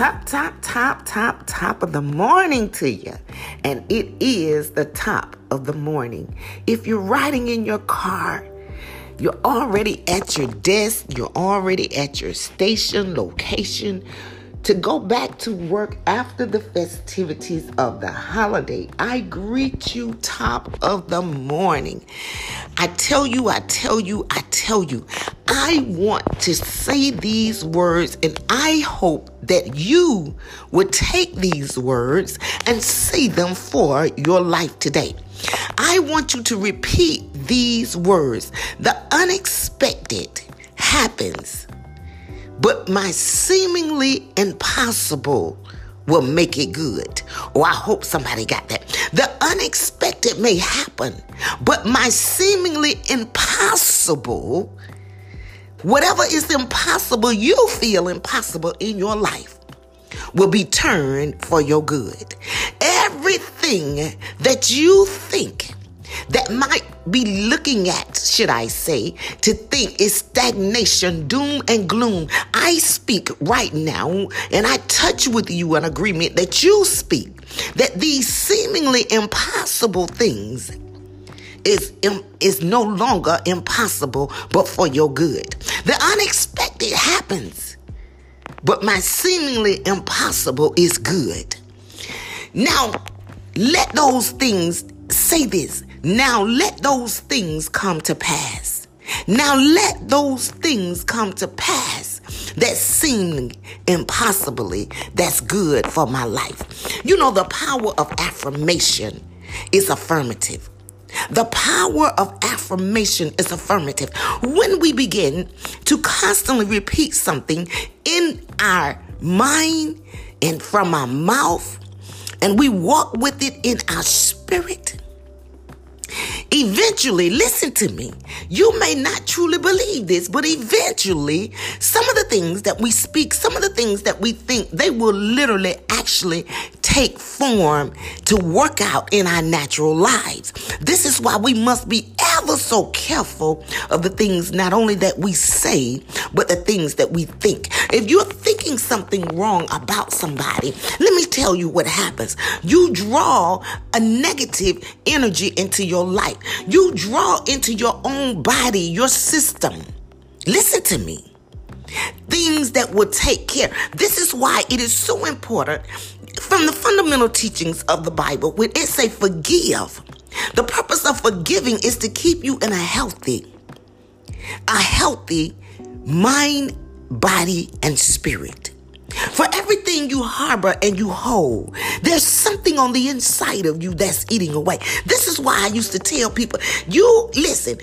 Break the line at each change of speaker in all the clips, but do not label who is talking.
Top, top, top, top, top of the morning to you. And it is the top of the morning. If you're riding in your car, you're already at your desk, you're already at your station, location to go back to work after the festivities of the holiday. I greet you top of the morning. I tell you, I tell you, I tell you, I want to say these words and I hope that you would take these words and say them for your life today. I want you to repeat these words. The unexpected happens but my seemingly impossible will make it good. Or oh, I hope somebody got that. The unexpected may happen, but my seemingly impossible, whatever is impossible, you feel impossible in your life, will be turned for your good. Everything that you think that might be looking at, should I say, to think is stagnation, doom, and gloom. I speak right now and I touch with you an agreement that you speak that these seemingly impossible things is, is no longer impossible, but for your good. The unexpected happens, but my seemingly impossible is good. Now, let those things say this now let those things come to pass. Now let those things come to pass that seem impossibly that's good for my life. You know, the power of affirmation is affirmative. The power of affirmation is affirmative. When we begin to constantly repeat something in our mind and from our mouth, and we walk with it in our spirit, Eventually, listen to me. You may not truly believe this, but eventually, some of the things that we speak, some of the things that we think, they will literally actually take form to work out in our natural lives. This is why we must be ever so careful of the things not only that we say, but the things that we think. If you're thinking something wrong about somebody, let me tell you what happens. You draw a negative energy into your life. You draw into your own body, your system. Listen to me. Things that will take care. This is why it is so important from the fundamental teachings of the Bible when it say forgive. The purpose of forgiving is to keep you in a healthy, a healthy mind, body, and spirit. For everything you harbor and you hold, there's something on the inside of you that's eating away. This is why I used to tell people, you listen,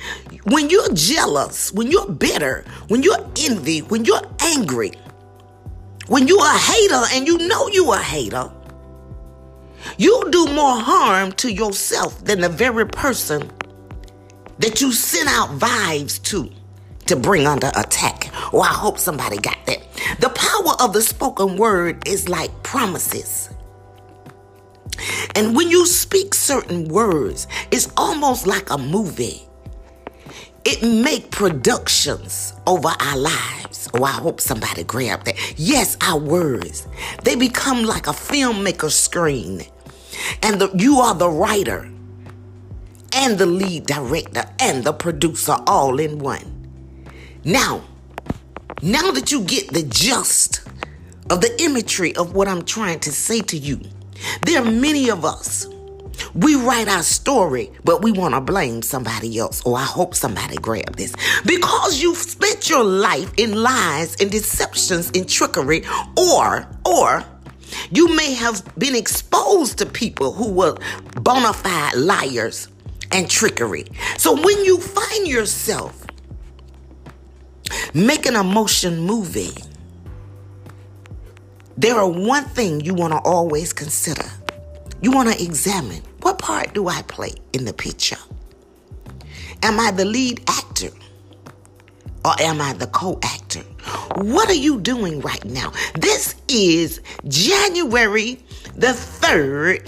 when you're jealous, when you're bitter, when you're envy, when you're angry, when you're a hater and you know you're a hater, you do more harm to yourself than the very person that you send out vibes to to bring under attack. Or I hope somebody got that. The power of the spoken word is like promises. And when you speak certain words, it's almost like a movie. It make productions over our lives. Oh, I hope somebody grabbed that. Yes, our words. They become like a filmmaker screen. And the, you are the writer and the lead director and the producer all in one. Now, now that you get the gist of the imagery of what I'm trying to say to you, there are many of us. We write our story, but we want to blame somebody else. Oh, I hope somebody grabbed this. Because you've spent your life in lies and deceptions and trickery, or, or, you may have been exposed to people who were bona fide liars and trickery. So when you find yourself making a motion movie, there are one thing you want to always consider. You want to examine what part do I play in the picture? Am I the lead actor? Or am I the co actor? What are you doing right now? This is January the 3rd,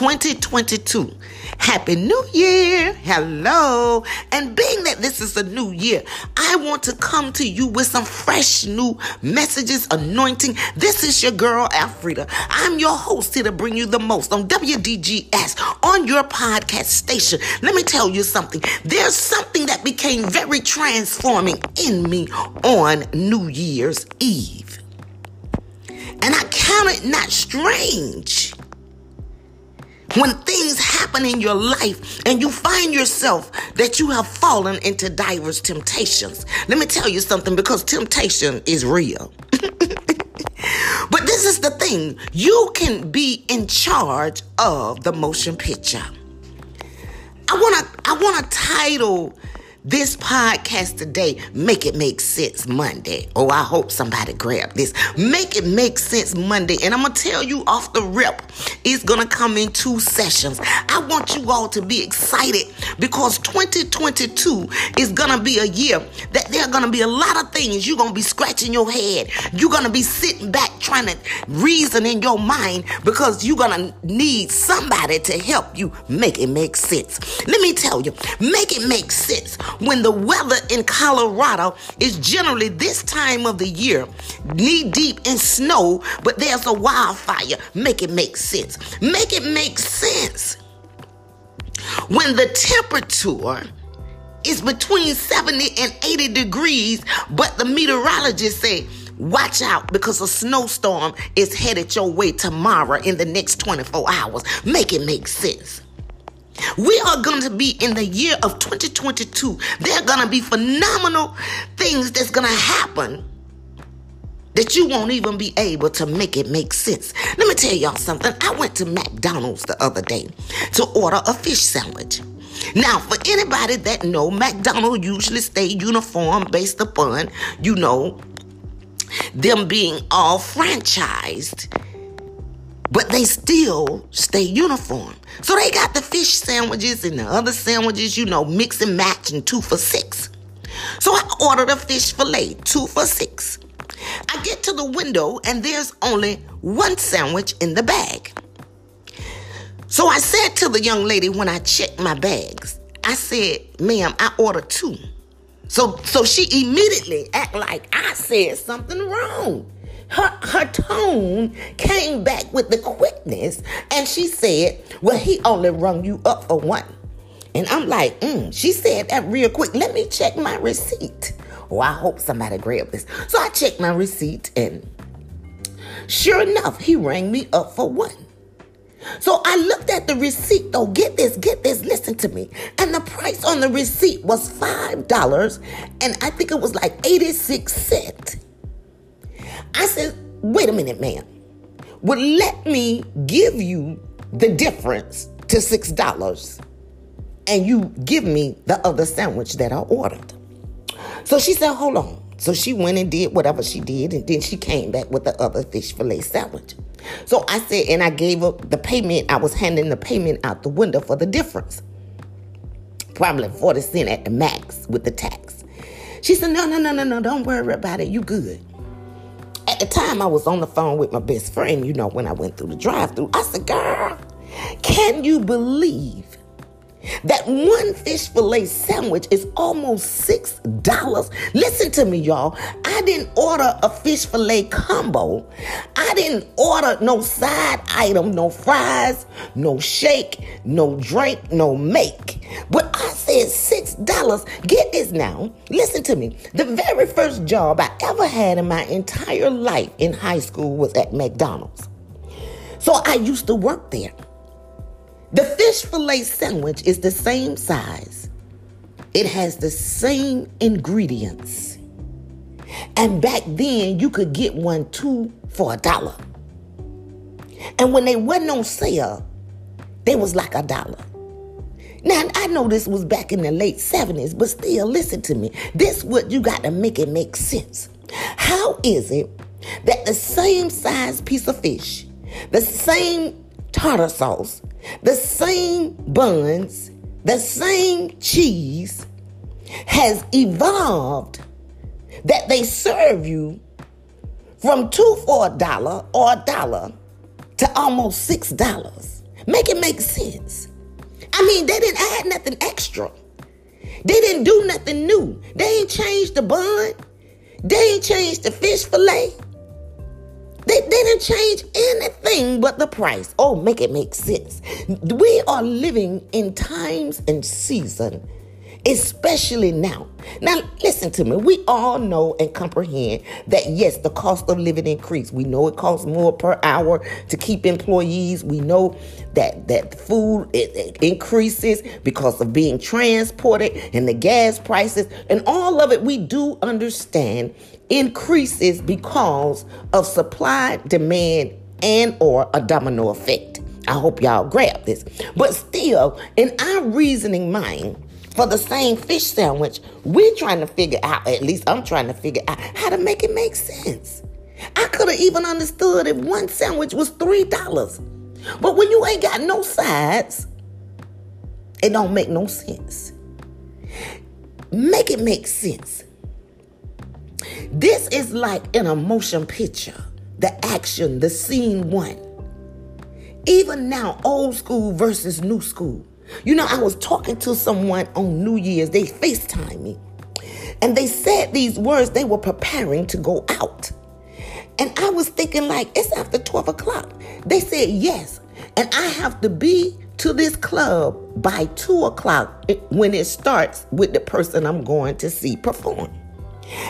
2022. Happy New Year. Hello. And being that this is a new year, I want to come to you with some fresh new messages, anointing. This is your girl, Alfreda. I'm your host here to bring you the most on WDGS on your podcast station. Let me tell you something. There's something that became very transforming in me on New Year's Eve. And I count it not strange when things happen in your life and you find yourself that you have fallen into diverse temptations. Let me tell you something because temptation is real. but this is the thing you can be in charge of the motion picture. I want to I want to title this podcast today, Make It Make Sense Monday. Oh, I hope somebody grabbed this. Make It Make Sense Monday. And I'm going to tell you off the rip, it's going to come in two sessions. I want you all to be excited because 2022 is going to be a year that there are going to be a lot of things you're going to be scratching your head. You're going to be sitting back trying to reason in your mind because you're going to need somebody to help you make it make sense. Let me tell you, make it make sense when the weather in Colorado is generally this time of the year, knee deep in snow, but there's a wildfire. Make it make sense. Make it make sense. When the temperature is between 70 and 80 degrees, but the meteorologists say, Watch out because a snowstorm is headed your way tomorrow in the next 24 hours. Make it make sense. We are going to be in the year of 2022. There are going to be phenomenal things that's going to happen that you won't even be able to make it make sense. Let me tell y'all something. I went to McDonald's the other day to order a fish sandwich. Now, for anybody that know, McDonald's usually stay uniform based upon, you know, them being all franchised but they still stay uniform. So they got the fish sandwiches and the other sandwiches, you know, mix and match and two for six. So I ordered a fish fillet, two for six. I get to the window and there's only one sandwich in the bag. So I said to the young lady when I checked my bags, I said, ma'am, I ordered two. So so she immediately act like I said something wrong her, her tone came back with the quickness and she said, Well, he only rung you up for one. And I'm like, mm, she said that real quick. Let me check my receipt. Oh, I hope somebody grabbed this. So I checked my receipt and sure enough, he rang me up for one. So I looked at the receipt though. Get this, get this, listen to me. And the price on the receipt was $5 and I think it was like 86 cents. I said, wait a minute, man. Well, let me give you the difference to $6 and you give me the other sandwich that I ordered. So she said, hold on. So she went and did whatever she did, and then she came back with the other fish fillet sandwich. So I said, and I gave her the payment. I was handing the payment out the window for the difference. Probably 40 cents at the max with the tax. She said, no, no, no, no, no, don't worry about it. You good. The time, I was on the phone with my best friend, you know, when I went through the drive through. I said, Girl, can you believe that one fish fillet sandwich is almost six dollars. Listen to me, y'all. I didn't order a fish fillet combo. I didn't order no side item, no fries, no shake, no drink, no make. But I said six dollars. Get this now. Listen to me. The very first job I ever had in my entire life in high school was at McDonald's. So I used to work there. The fish fillet sandwich is the same size, it has the same ingredients. And back then, you could get one two for a dollar. And when they wasn't on sale, they was like a dollar. Now, I know this was back in the late 70s, but still, listen to me. This what you got to make it make sense. How is it that the same size piece of fish, the same tartar sauce, the same buns, the same cheese has evolved that they serve you from two for a dollar or a dollar to almost six dollars. Make it make sense. I mean, they didn't add nothing extra. They didn't do nothing new. They ain't changed the bun. They ain't changed the fish fillet. They, didn't change anything but the price. Oh, make it make sense. We are living in times and season especially now. Now, listen to me. We all know and comprehend that yes, the cost of living increased. We know it costs more per hour to keep employees. We know that that food it, it increases because of being transported and the gas prices and all of it. We do understand increases because of supply, demand, and or a domino effect. I hope y'all grab this. But still, in our reasoning mind, for the same fish sandwich, we're trying to figure out, at least I'm trying to figure out how to make it make sense. I could have even understood if one sandwich was $3. But when you ain't got no sides, it don't make no sense. Make it make sense. This is like an emotion picture, the action, the scene one. Even now, old school versus new school. You know, I was talking to someone on New Year's, they FaceTime me, and they said these words, they were preparing to go out. And I was thinking, like, it's after 12 o'clock. They said, yes. And I have to be to this club by 2 o'clock when it starts with the person I'm going to see perform.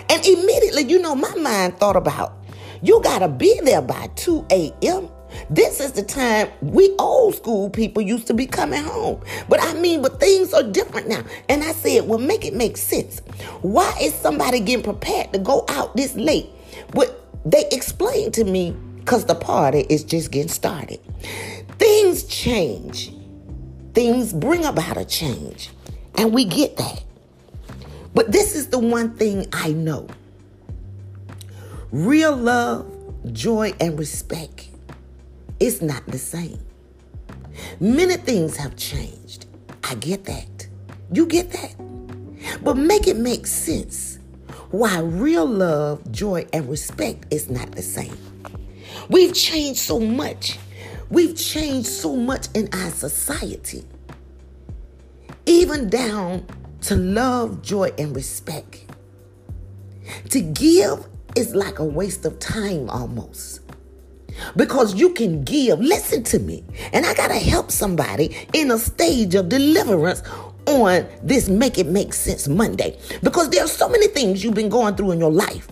And immediately, you know, my mind thought about, you got to be there by 2 a.m. This is the time we old school people used to be coming home. But I mean, but things are different now. And I said, well, make it make sense. Why is somebody getting prepared to go out this late? But they explained to me because the party is just getting started. Things change, things bring about a change. And we get that. But this is the one thing I know real love, joy, and respect it's not the same. Many things have changed. I get that. You get that. But make it make sense why real love, joy, and respect is not the same. We've changed so much. We've changed so much in our society. Even down to love, joy, and respect. To give is like a waste of time almost because you can give. Listen to me. And I got to help somebody in a stage of deliverance on this Make It Make Sense Monday because there are so many things you've been going through in your life.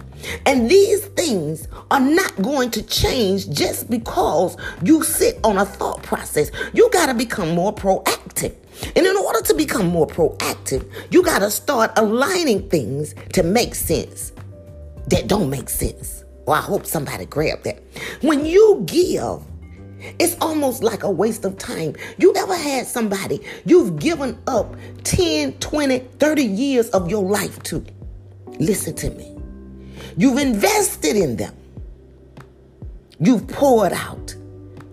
And these things are not going to change just because you sit on a thought process. You got to become more proactive. And in order to become more proactive, you got to start aligning things to make sense that don't make sense. Well, I hope somebody grabbed that. When you give, it's almost like a waste of time. You ever had somebody you've given up 10, 20, 30 years of your life to? Listen to me. You've invested in them. You've poured out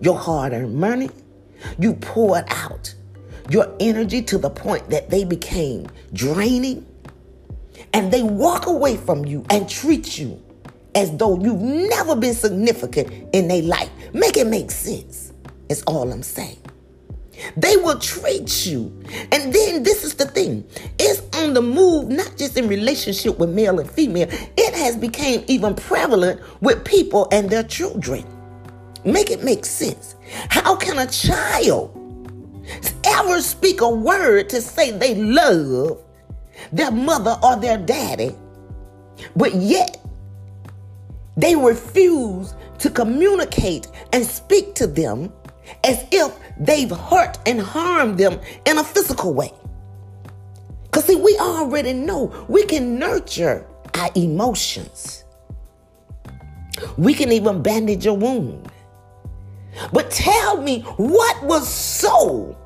your hard earned money. You poured out your energy to the point that they became draining. And they walk away from you and treat you as though you've never been significant in their life. Make it make sense. Is all I'm saying. They will treat you. And then this is the thing. It's on the move, not just in relationship with male and female. It has become even prevalent with people and their children. Make it make sense. How can a child ever speak a word to say they love their mother or their daddy, but yet they refuse to communicate and speak to them as if they've hurt and harmed them in a physical way. Because, see, we already know we can nurture our emotions, we can even bandage a wound. But tell me what was so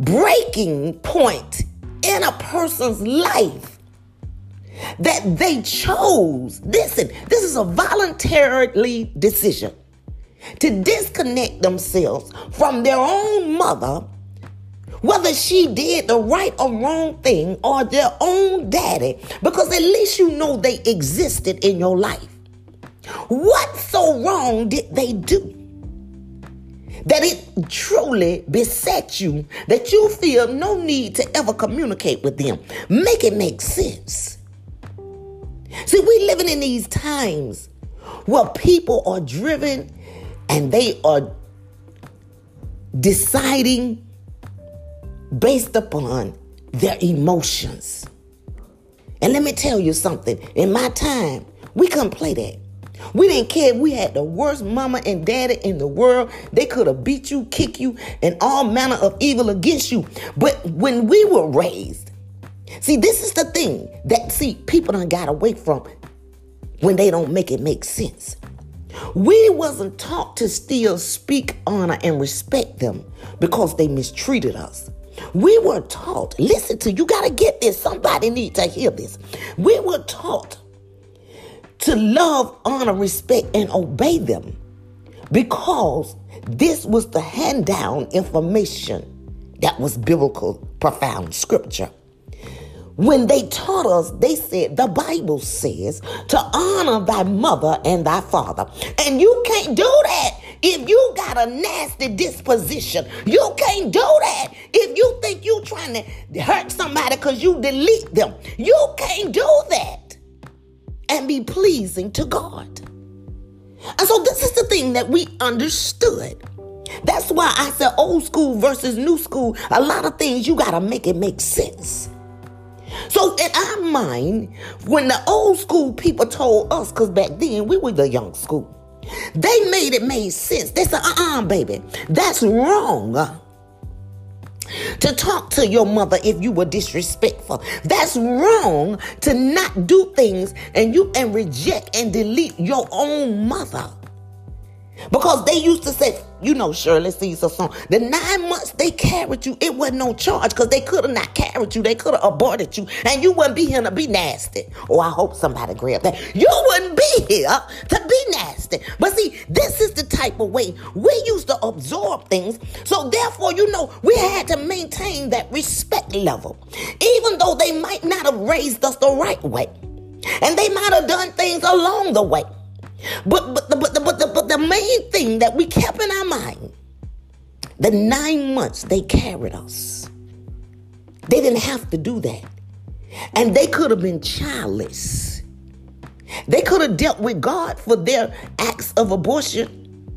breaking point in a person's life that they chose. Listen, this is a voluntarily decision to disconnect themselves from their own mother, whether she did the right or wrong thing, or their own daddy, because at least you know they existed in your life. What so wrong did they do? that it truly besets you that you feel no need to ever communicate with them. Make it make sense. See, we living in these times where people are driven and they are deciding based upon their emotions. And let me tell you something. In my time, we couldn't play that. We didn't care we had the worst mama and daddy in the world. They could have beat you, kick you, and all manner of evil against you. But when we were raised, see, this is the thing that, see, people done got away from when they don't make it make sense. We wasn't taught to still speak, honor, and respect them because they mistreated us. We were taught, listen to, you got to get this. Somebody need to hear this. We were taught to love, honor, respect, and obey them because this was the hand down information that was biblical, profound scripture. When they taught us, they said, the Bible says to honor thy mother and thy father. And you can't do that if you got a nasty disposition. You can't do that if you think you're trying to hurt somebody because you delete them. You can't do that and be pleasing to God. And so this is the thing that we understood. That's why I said old school versus new school. A lot of things you got to make it make sense. So in our mind, when the old school people told us, because back then we were the young school, they made it made sense. They said, uh-uh, baby, that's wrong. To talk to your mother if you were disrespectful. That's wrong to not do things and you and reject and delete your own mother. Because they used to say, you know, Shirley Caesar song, the nine months they carried you, it wasn't no charge because they could have not carried you. They could have aborted you and you wouldn't be here to be nasty. Oh, I hope somebody grabbed that. You wouldn't be here to be nasty. But see, this is the type of way we used to absorb things. So therefore, you know, we had to maintain that respect level. Even though they might not have raised us the right way. And they might have done things along the way. But but the, but the, but the, but the main thing that we kept in our mind, the nine months they carried us, they didn't have to do that, and they could have been childless. They could have dealt with God for their acts of abortion,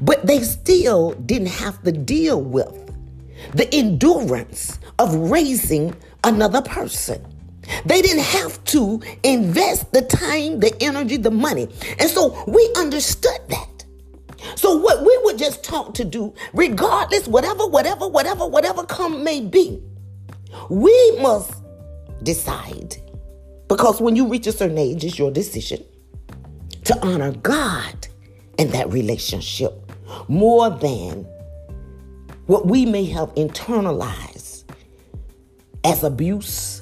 but they still didn't have to deal with the endurance of raising another person. They didn't have to invest the time, the energy, the money. And so we understood that. So what we were just taught to do, regardless, whatever, whatever, whatever, whatever come may be, we must decide. Because when you reach a certain age, it's your decision to honor God in that relationship more than what we may have internalized as abuse,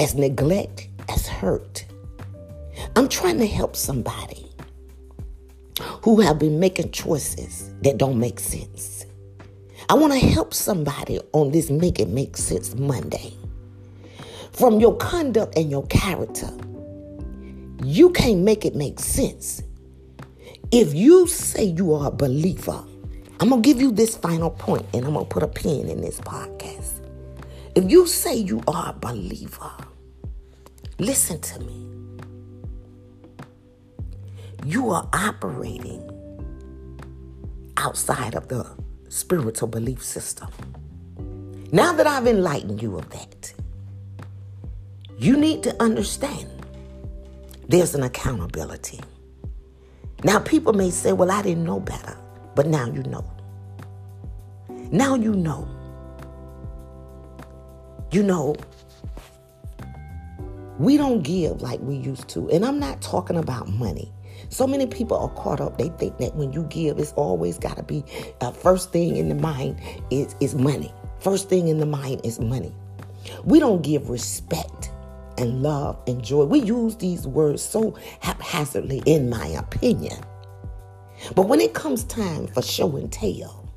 as neglect, as hurt. I'm trying to help somebody who have been making choices that don't make sense. I want to help somebody on this Make It Make Sense Monday. From your conduct and your character, you can't make it make sense. If you say you are a believer, I'm going to give you this final point and I'm going to put a pin in this podcast. If you say you are a believer, Listen to me. You are operating outside of the spiritual belief system. Now that I've enlightened you of that, you need to understand there's an accountability. Now, people may say, Well, I didn't know better, but now you know. Now you know. You know, we don't give like we used to. And I'm not talking about money. So many people are caught up. They think that when you give, it's always got to be uh, first thing in the mind is, is money. First thing in the mind is money. We don't give respect and love and joy. We use these words so haphazardly, in my opinion. But when it comes time for show and tell,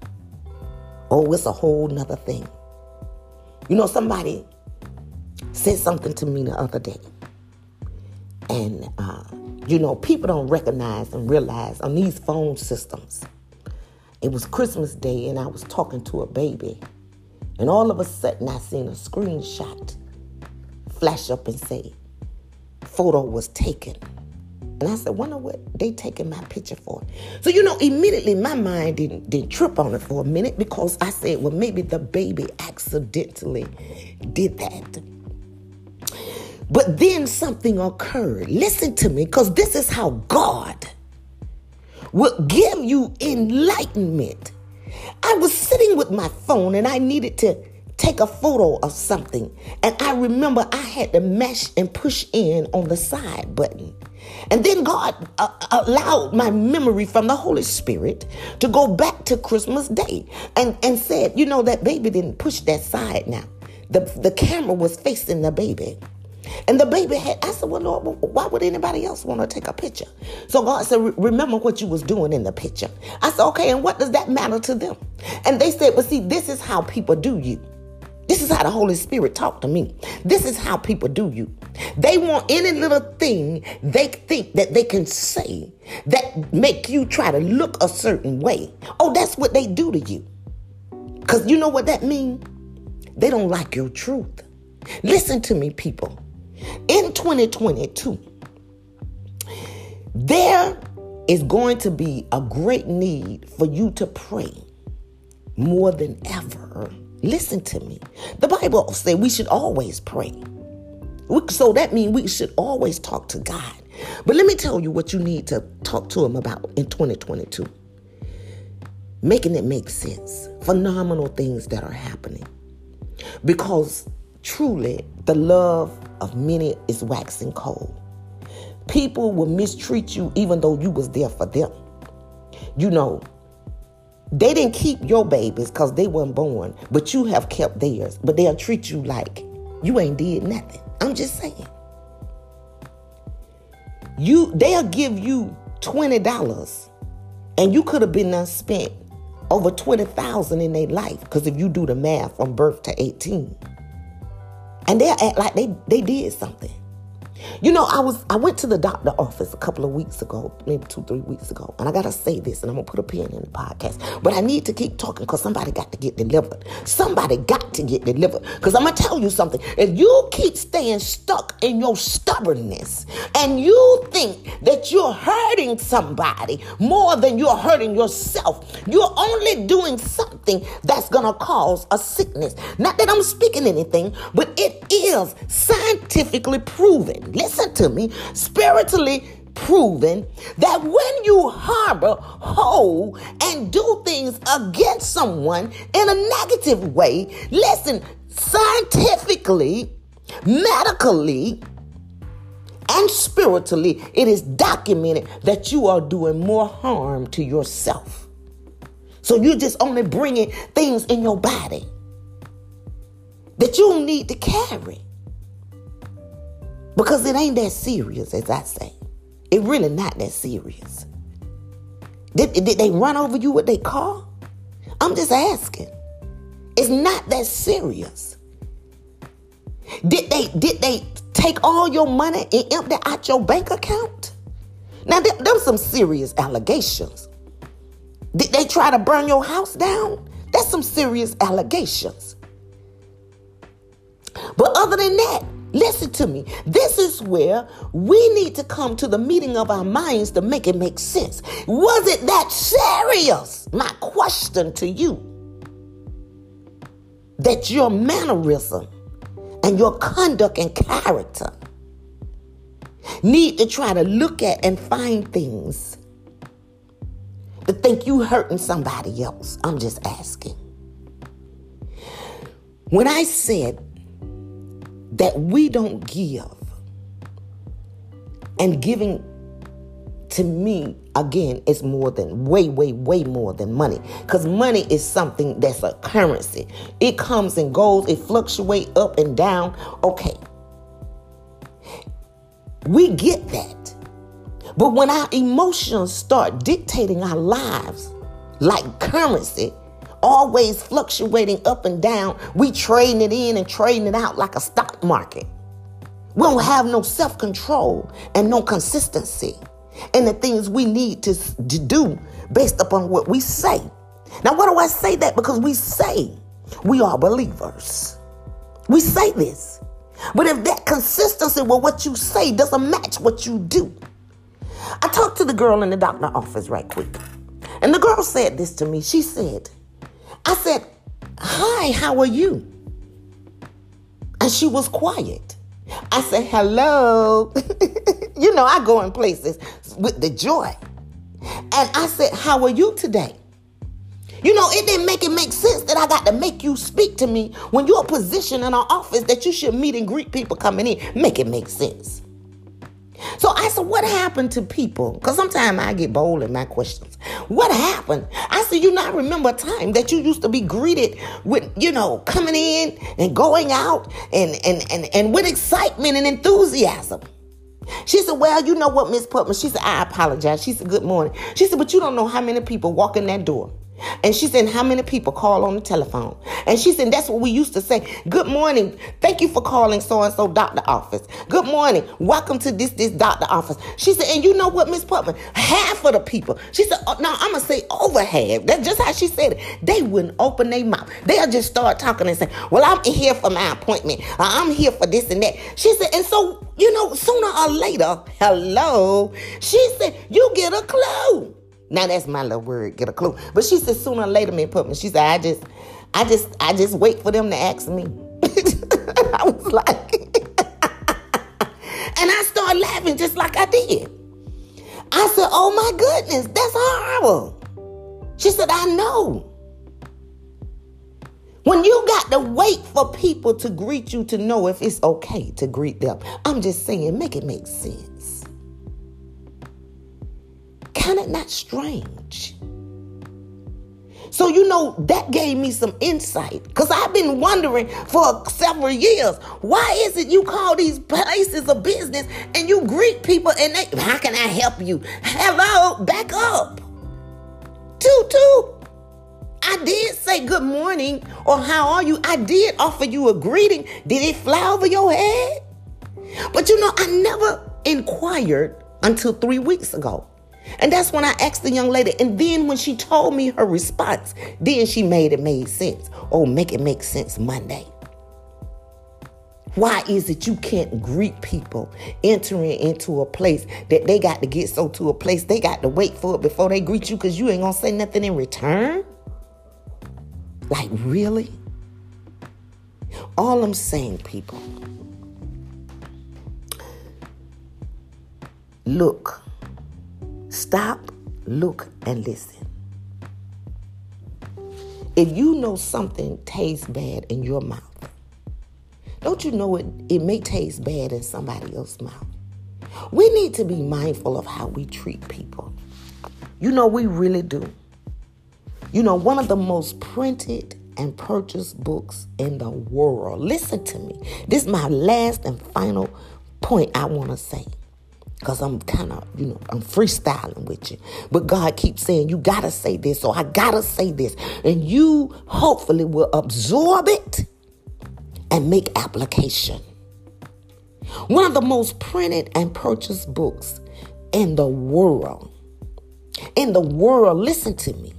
oh, it's a whole nother thing. You know, somebody said something to me the other day. And, uh, you know, people don't recognize and realize on these phone systems, It was Christmas Day, and I was talking to a baby. And all of a sudden, I seen a screenshot flash up and say, photo was taken. And I said, wonder what they taking my picture for. So, you know, immediately my mind didn't, didn't trip on it for a minute because I said, well, maybe the baby accidentally did that. But then something occurred. Listen to me, because this is how God will give you enlightenment. I was sitting with my phone and I needed to take a photo of something. And I remember I had to mash and push in on the side button. And then God uh, allowed my memory from the Holy Spirit to go back to Christmas Day and, and said, you know, that baby didn't push that side now. The, the camera was facing the baby. And the baby had, I said, well, Lord, why would anybody else want to take a picture? So God said, remember what you was doing in the picture. I said, okay, and what does that matter to them? And they said, well, see, this is how people do you. This is how the Holy Spirit talked to me. This is how people do you. They want any little thing they think that they can say that make you try to look a certain way. Oh, that's what they do to you. Because you know what that means? They don't like your truth. Listen to me, people. In 2022, there is going to be a great need for you to pray more than ever Listen to me. The Bible says we should always pray. So that means we should always talk to God. But let me tell you what you need to talk to Him about in 2022. Making it make sense. Phenomenal things that are happening. Because truly, the love of many is waxing cold. People will mistreat you even though you was there for them. You know, they didn't keep your babies because they weren't born, but you have kept theirs. But they'll treat you like you ain't did nothing. I'm just saying. You they'll give you twenty dollars, and you could have been done spent over twenty thousand in their life. Because if you do the math from birth to eighteen, and they'll act like they they did something. You know, I was I went to the doctor office a couple of weeks ago, maybe two, three weeks ago, and I gotta say this, and I'm gonna put a pin in the podcast. But I need to keep talking because somebody got to get delivered. Somebody got to get delivered. Because I'm gonna tell you something. If you keep staying stuck in your stubbornness and you think that you're hurting somebody more than you're hurting yourself, you're only doing something that's gonna cause a sickness. Not that I'm speaking anything, but it is scientifically proven listen to me, spiritually proven that when you harbor, hold, and do things against someone in a negative way, listen, scientifically, medically, and spiritually, it is documented that you are doing more harm to yourself. So you're just only bringing things in your body that you need to carry. Because it ain't that serious, as I say. It really not that serious. Did, did they run over you with their car? I'm just asking. It's not that serious. Did they did they take all your money and empty out your bank account? Now there, there some serious allegations. Did they try to burn your house down? That's some serious allegations. But other than that, Listen to me. This is where we need to come to the meeting of our minds to make it make sense. Was it that serious? My question to you that your mannerism and your conduct and character need to try to look at and find things to think you hurting somebody else. I'm just asking. When I said that we don't give. And giving to me, again, is more than way, way, way more than money. Because money is something that's a currency. It comes and goes, it fluctuates up and down. Okay. We get that. But when our emotions start dictating our lives like currency, always fluctuating up and down. We trading it in and trading it out like a stock market. We don't have no self control and no consistency in the things we need to, to do based upon what we say Now, why do I say that? Because we say we are believers. We say this. But if that consistency with what you say doesn't match what you do, I talked to the girl in the doctor office right quick. And the girl said this to me. She said, I said, Hi, how are you? And she was quiet. I said, Hello. you know, I go in places with the joy. And I said, How are you today? You know, it didn't make it make sense that I got to make you speak to me when you're positioned in our office that you should meet and greet people coming in. Make it make sense. So I said, what happened to people? Because sometimes I get bold in my questions. What happened? I said, you not remember a time that you used to be greeted with, you know, coming in and going out and and and, and with excitement and enthusiasm. She said, Well, you know what, Miss Putman? She said, I apologize. She said, Good morning. She said, But you don't know how many people walk in that door. And she said, How many people call on the telephone? And she said, That's what we used to say. Good morning. Thank you for calling so and so doctor office. Good morning. Welcome to this this doctor office. She said, And you know what, Miss Putman? Half of the people, she said, oh, No, I'm going to say over half. That's just how she said it. They wouldn't open their mouth. They'll just start talking and say, Well, I'm here for my appointment. Uh, I'm here for this and that. She said, And so, you know, sooner or later, hello, she said, You get a clue. Now that's my little word, get a clue. But she said sooner or later, me put me. She said, I just, I just, I just wait for them to ask me. I was like, and I started laughing just like I did. I said, Oh my goodness, that's horrible. She said, I know. When you got to wait for people to greet you to know if it's okay to greet them, I'm just saying, make it make sense kind of not strange? So, you know, that gave me some insight because I've been wondering for several years why is it you call these places a business and you greet people and they, how can I help you? Hello, back up. Toot toot. I did say good morning or how are you? I did offer you a greeting. Did it fly over your head? But you know, I never inquired until three weeks ago. And that's when I asked the young lady. And then when she told me her response, then she made it made sense. Oh, make it make sense Monday. Why is it you can't greet people entering into a place that they got to get so to a place they got to wait for it before they greet you because you ain't gonna say nothing in return? Like, really? All I'm saying, people, look Stop, look, and listen. If you know something tastes bad in your mouth, don't you know it, it may taste bad in somebody else's mouth? We need to be mindful of how we treat people. You know, we really do. You know, one of the most printed and purchased books in the world. Listen to me. This is my last and final point I want to say because I'm kind of, you know, I'm freestyling with you. But God keeps saying, you got to say this, so I got to say this. And you hopefully will absorb it and make application. One of the most printed and purchased books in the world, in the world, listen to me,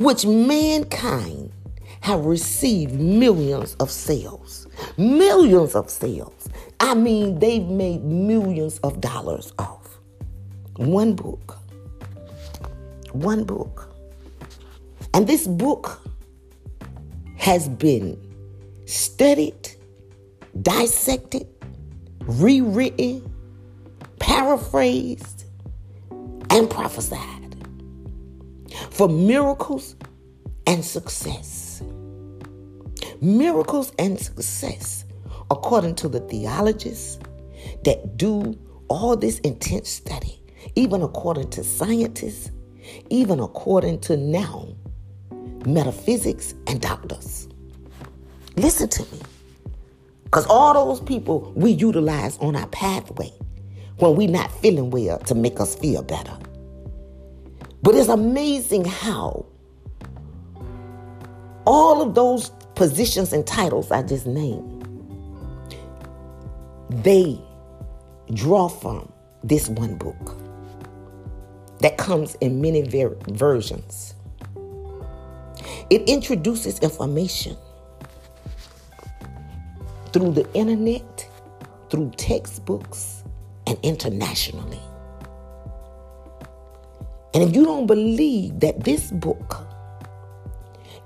which mankind have received millions of sales, millions of sales. I mean, they've made millions of dollars off one book. One book. And this book has been studied, dissected, rewritten, paraphrased, and prophesied for miracles and success. Miracles and success according to the theologists that do all this intense study, even according to scientists, even according to now metaphysics and doctors. Listen to me. Because all those people we utilize on our pathway when we're not feeling well to make us feel better. But it's amazing how all of those positions and titles I just named they draw from this one book that comes in many ver- versions. It introduces information through the internet, through textbooks, and internationally. And if you don't believe that this book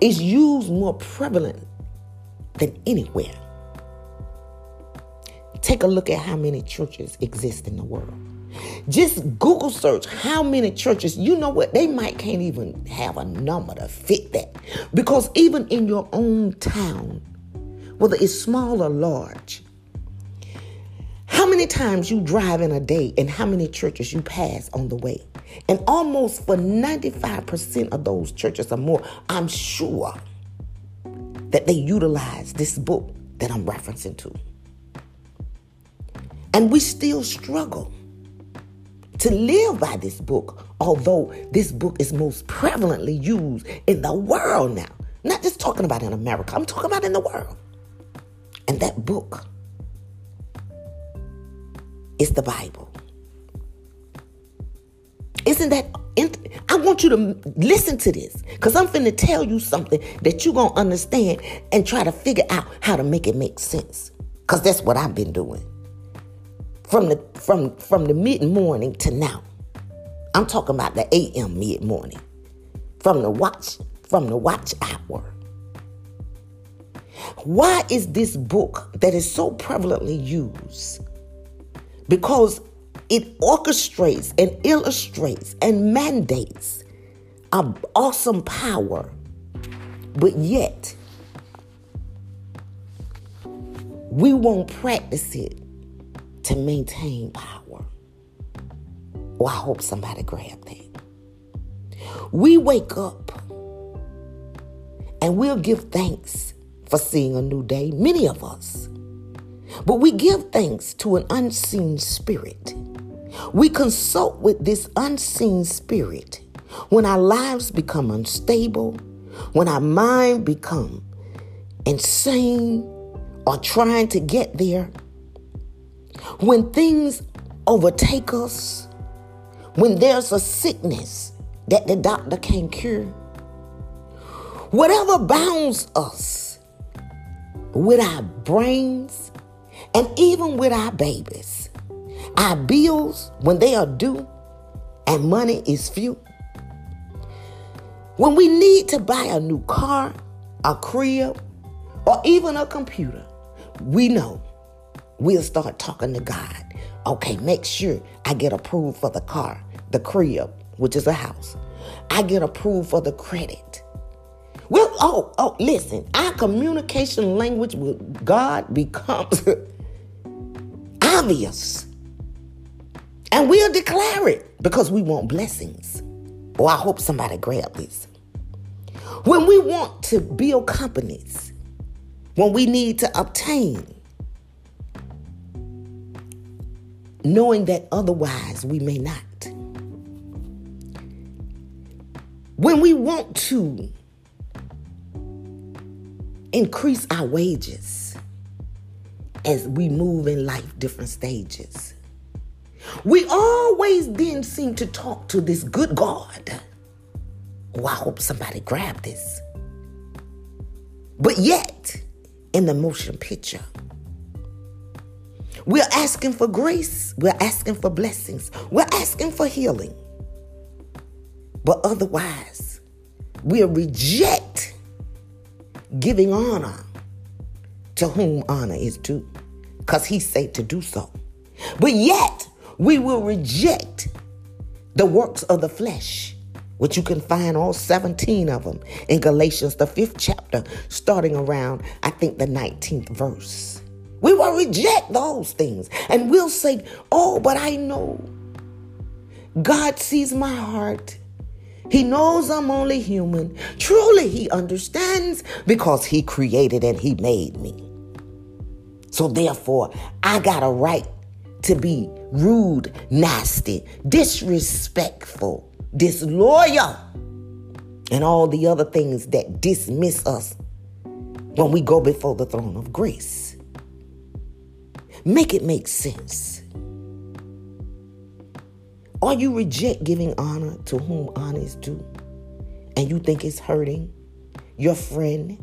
is used more prevalent than anywhere, take a look at how many churches exist in the world. Just Google search how many churches, you know what? They might can't even have a number to fit that. Because even in your own town, whether it's small or large, how many times you drive in a day and how many churches you pass on the way? And almost for 95% of those churches or more, I'm sure that they utilize this book that I'm referencing to. And we still struggle to live by this book, although this book is most prevalently used in the world now. Not just talking about in America, I'm talking about in the world. And that book is the Bible. Isn't that? I want you to listen to this because I'm finna tell you something that you're gonna understand and try to figure out how to make it make sense. Because that's what I've been doing from the from from the mid morning to now. I'm talking about the AM mid morning, from the watch from the watch hour. Why is this book that is so prevalently used? Because it orchestrates and illustrates and mandates an awesome power, but yet we won't practice it to maintain power. Well, I hope somebody grabbed that. We wake up and we'll give thanks for seeing a new day, many of us. But we give thanks to an unseen spirit we consult with this unseen spirit when our lives become unstable, when our mind become insane or trying to get there, when things overtake us, when there's a sickness that the doctor can't cure, whatever bounds us with our brains and even with our babies our bills, when they are due and money is few, when we need to buy a new car, a crib, or even a computer, we know we'll start talking to God. Okay, make sure I get approved for the car, the crib, which is a house. I get approved for the credit. Well, oh, oh, listen, our communication language with God becomes obvious. And we'll declare it because we want blessings. Oh, I hope somebody grab this. When we want to build companies, when we need to obtain, knowing that otherwise we may not. When we want to increase our wages as we move in life different stages. We always then seem to talk to this good God. Oh, I hope somebody grabbed this. But yet, in the motion picture, we're asking for grace, we're asking for blessings, we're asking for healing. But otherwise, we'll reject giving honor to whom honor is due, because he said to do so. But yet, we will reject the works of the flesh, which you can find all 17 of them in Galatians, the fifth chapter, starting around, I think, the 19th verse. We will reject those things and we'll say, Oh, but I know God sees my heart. He knows I'm only human. Truly, He understands because He created and He made me. So, therefore, I got a right to be rude, nasty, disrespectful, disloyal, and all the other things that dismiss us when we go before the throne of grace. Make it make sense. Or you reject giving honor to whom honor is due, and you think it's hurting, your friend,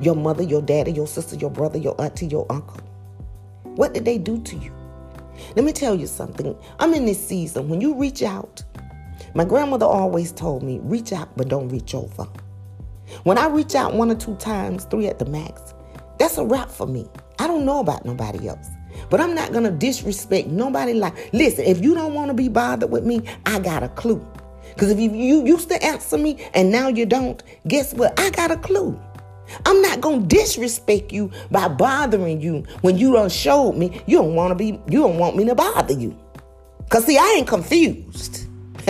your mother, your daddy, your sister, your brother, your auntie, your uncle? What did they do to you? Let me tell you something. I'm in this season. When you reach out, my grandmother always told me, reach out, but don't reach over. When I reach out one or two times, three at the max, that's a wrap for me. I don't know about nobody else. But I'm not gonna disrespect nobody like listen, if you don't want to be bothered with me, I got a clue. Because if you, you used to answer me and now you don't, guess what? I got a clue. I'm not gonna disrespect you by bothering you when you don't show me you don't want to be you don't want me to bother you. Cause see, I ain't confused.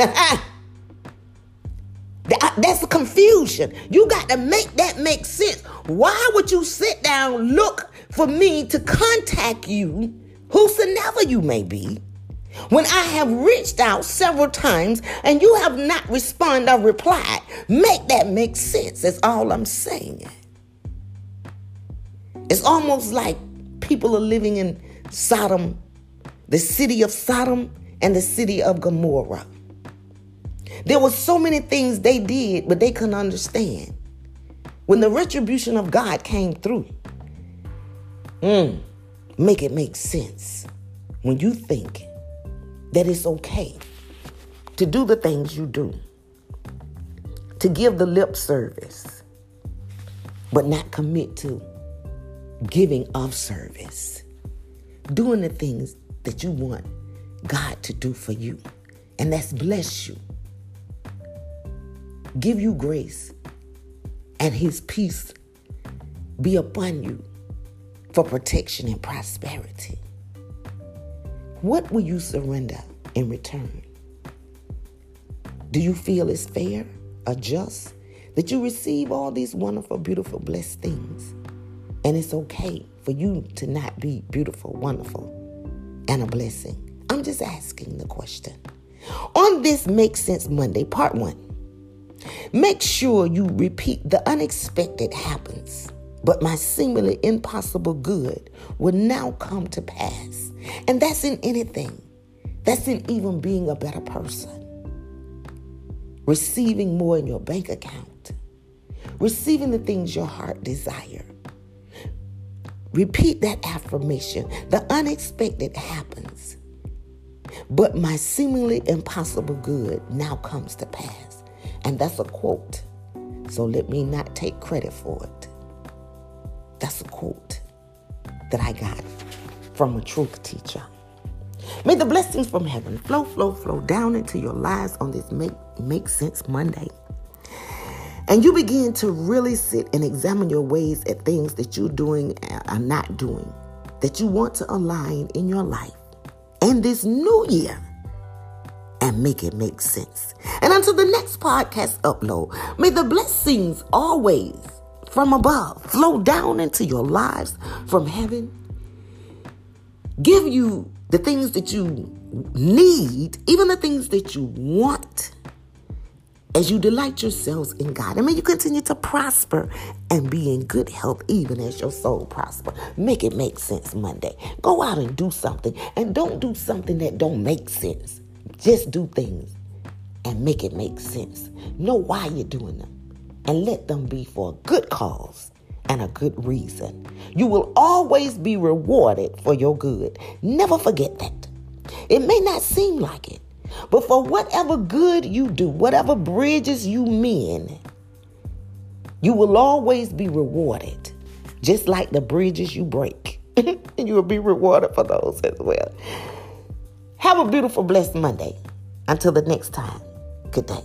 That's a confusion. You got to make that make sense. Why would you sit down, look for me to contact you, whosoever you may be, when I have reached out several times and you have not responded or replied? Make that make sense. That's all I'm saying. It's almost like people are living in Sodom, the city of Sodom and the city of Gomorrah. There were so many things they did, but they couldn't understand. When the retribution of God came through, mm, make it make sense. When you think that it's okay to do the things you do, to give the lip service, but not commit to giving of service, doing the things that you want God to do for you, and that's bless you give you grace, and his peace be upon you for protection and prosperity. What will you surrender in return? Do you feel it's fair or just that you receive all these wonderful, beautiful, blessed things? And it's okay for you to not be beautiful, wonderful, and a blessing. I'm just asking the question. On this Make Sense Monday, part one, Make sure you repeat the unexpected happens, but my seemingly impossible good will now come to pass. And that's in anything. That's in even being a better person. Receiving more in your bank account. Receiving the things your heart desire. Repeat that affirmation. The unexpected happens, but my seemingly impossible good now comes to pass. And that's a quote. So let me not take credit for it. That's a quote that I got from a truth teacher. May the blessings from heaven flow, flow, flow down into your lives on this Make, make Sense Monday. And you begin to really sit and examine your ways at things that you're doing uh, or not doing, that you want to align in your life. And this new year, and make it make sense. And until the next podcast upload, may the blessings always from above flow down into your lives from heaven. Give you the things that you need, even the things that you want, as you delight yourselves in God. And may you continue to prosper and be in good health, even as your soul prosper. Make it make sense Monday. Go out and do something, and don't do something that don't make sense. Just do things and make it make sense. Know why you're doing them and let them be for a good cause and a good reason. You will always be rewarded for your good. Never forget that. It may not seem like it, but for whatever good you do, whatever bridges you mend, you will always be rewarded, just like the bridges you break. you will be rewarded for those as well. Have a beautiful, blessed Monday. Until the next time, good day.